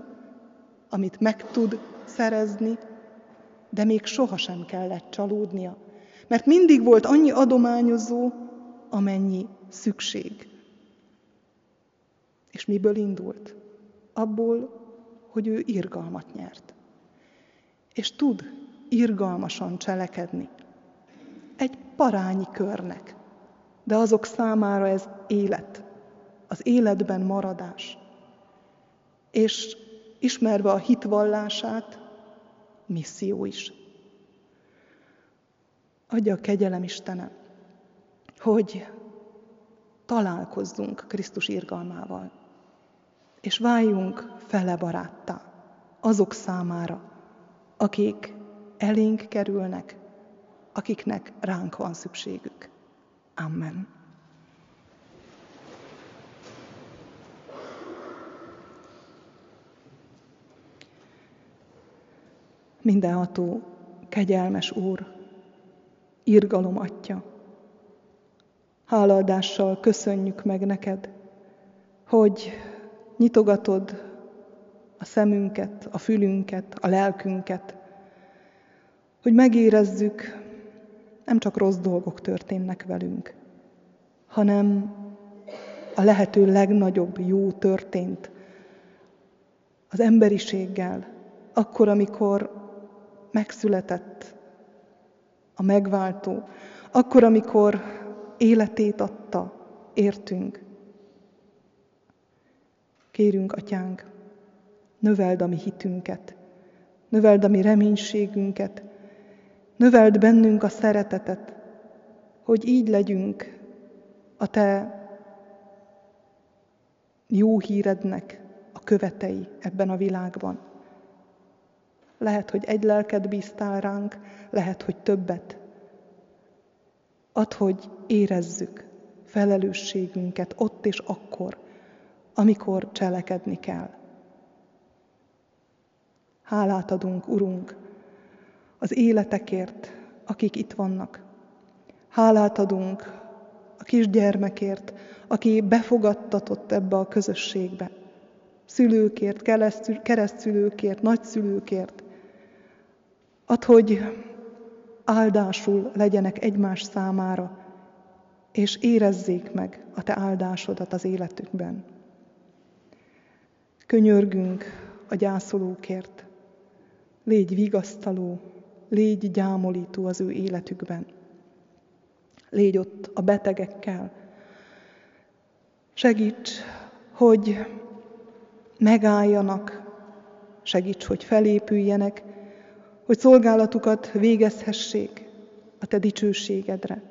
amit meg tud szerezni, de még sohasem kellett csalódnia, mert mindig volt annyi adományozó, amennyi szükség. És miből indult? Abból, hogy ő irgalmat nyert. És tud irgalmasan cselekedni. Egy parányi körnek. De azok számára ez élet. Az életben maradás. És ismerve a hitvallását, misszió is. Adja a kegyelem Istenem, hogy találkozzunk Krisztus irgalmával, és váljunk fele baráttá azok számára, akik elénk kerülnek, akiknek ránk van szükségük. Amen. Mindenható, kegyelmes Úr, irgalom atya, hálaadással köszönjük meg neked, hogy nyitogatod a szemünket, a fülünket, a lelkünket, hogy megérezzük, nem csak rossz dolgok történnek velünk, hanem a lehető legnagyobb jó történt az emberiséggel, akkor, amikor megszületett a megváltó, akkor, amikor életét adta, értünk. Kérünk, Atyánk, növeld a mi hitünket, növeld a mi reménységünket, növeld bennünk a szeretetet, hogy így legyünk a Te jó hírednek a követei ebben a világban. Lehet, hogy egy lelket bíztál ránk, lehet, hogy többet. Add, hogy érezzük felelősségünket ott és akkor, amikor cselekedni kell. Hálát adunk, Urunk, az életekért, akik itt vannak. Hálát adunk a kisgyermekért, aki befogadtatott ebbe a közösségbe. Szülőkért, keresztszülőkért, nagyszülőkért. Add, hogy áldásul legyenek egymás számára, és érezzék meg a Te áldásodat az életükben. Könyörgünk a gyászolókért. Légy vigasztaló, légy gyámolító az ő életükben. Légy ott a betegekkel. Segíts, hogy megálljanak, segíts, hogy felépüljenek, hogy szolgálatukat végezhessék a te dicsőségedre.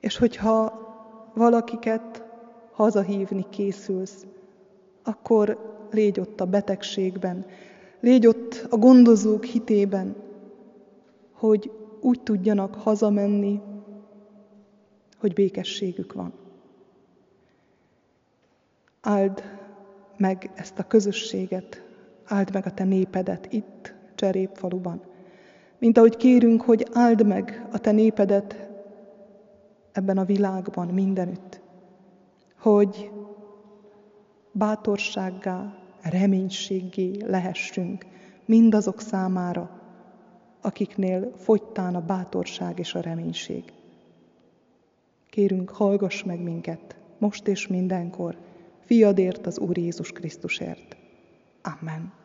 És hogyha valakiket hazahívni készülsz, akkor légy ott a betegségben, légy ott a gondozók hitében, hogy úgy tudjanak hazamenni, hogy békességük van. Áld meg ezt a közösséget, áld meg a te népedet itt, Cserépfaluban. Mint ahogy kérünk, hogy áld meg a te népedet ebben a világban, mindenütt. Hogy bátorsággá, reménységgé lehessünk mindazok számára, akiknél fogytán a bátorság és a reménység. Kérünk, hallgass meg minket, most és mindenkor, fiadért az Úr Jézus Krisztusért. Amen.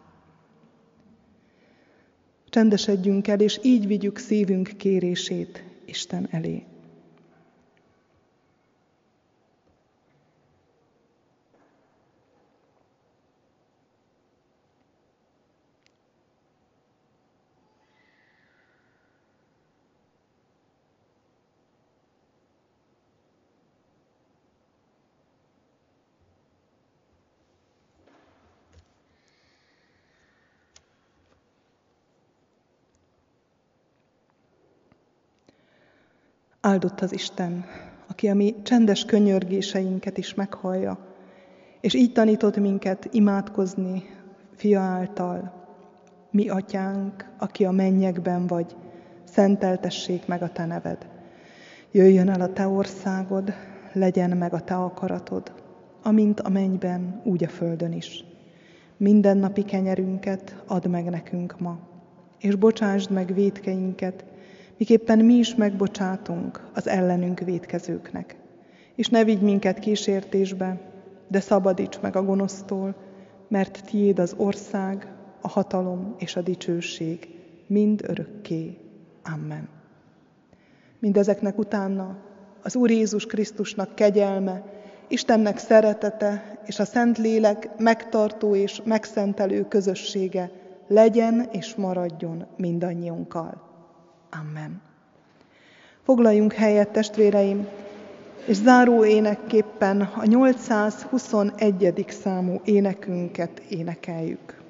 Csendesedjünk el, és így vigyük szívünk kérését Isten elé. Áldott az Isten, aki a mi csendes könyörgéseinket is meghallja, és így tanított minket imádkozni fia által. Mi atyánk, aki a mennyekben vagy, szenteltessék meg a te neved. Jöjjön el a te országod, legyen meg a te akaratod, amint a mennyben, úgy a földön is. Minden napi kenyerünket add meg nekünk ma, és bocsásd meg védkeinket, miképpen mi is megbocsátunk az ellenünk védkezőknek. És ne vigy minket kísértésbe, de szabadíts meg a gonosztól, mert tiéd az ország, a hatalom és a dicsőség, mind örökké. Amen. Mindezeknek utána az Úr Jézus Krisztusnak kegyelme, Istennek szeretete és a Szentlélek megtartó és megszentelő közössége legyen és maradjon mindannyiunkkal. Amen. Foglaljunk helyet, testvéreim, és záró énekképpen a 821. számú énekünket énekeljük.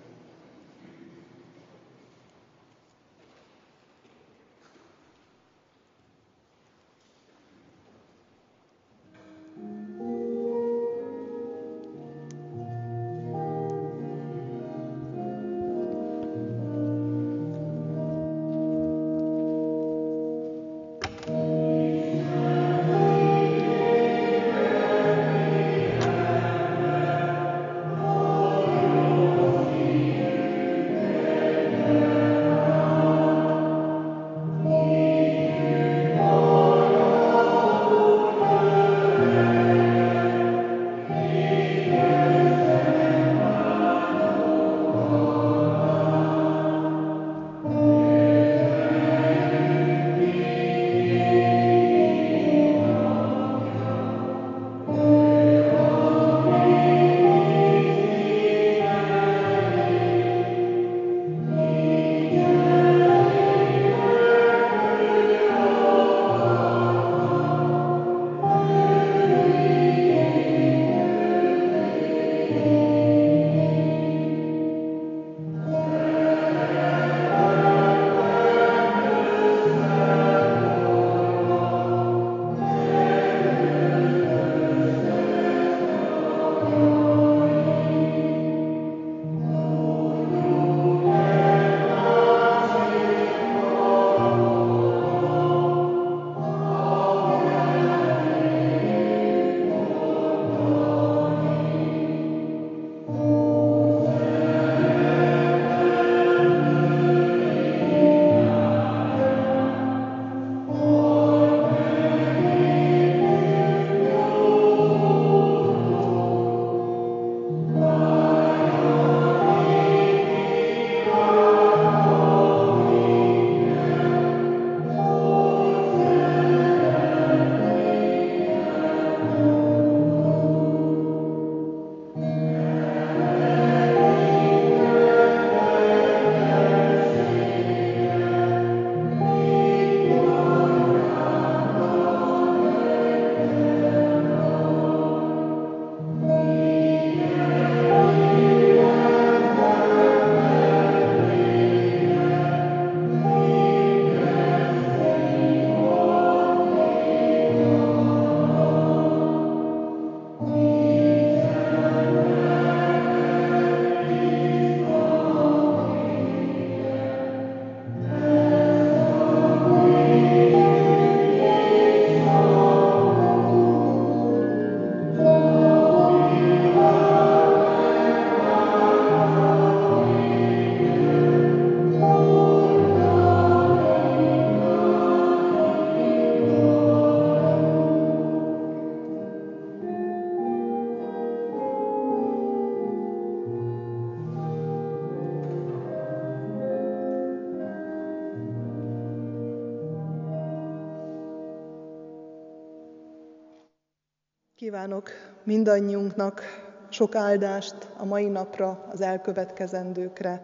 Kívánok mindannyiunknak sok áldást a mai napra, az elkövetkezendőkre.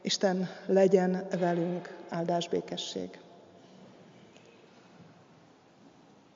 Isten legyen velünk, áldás békesség.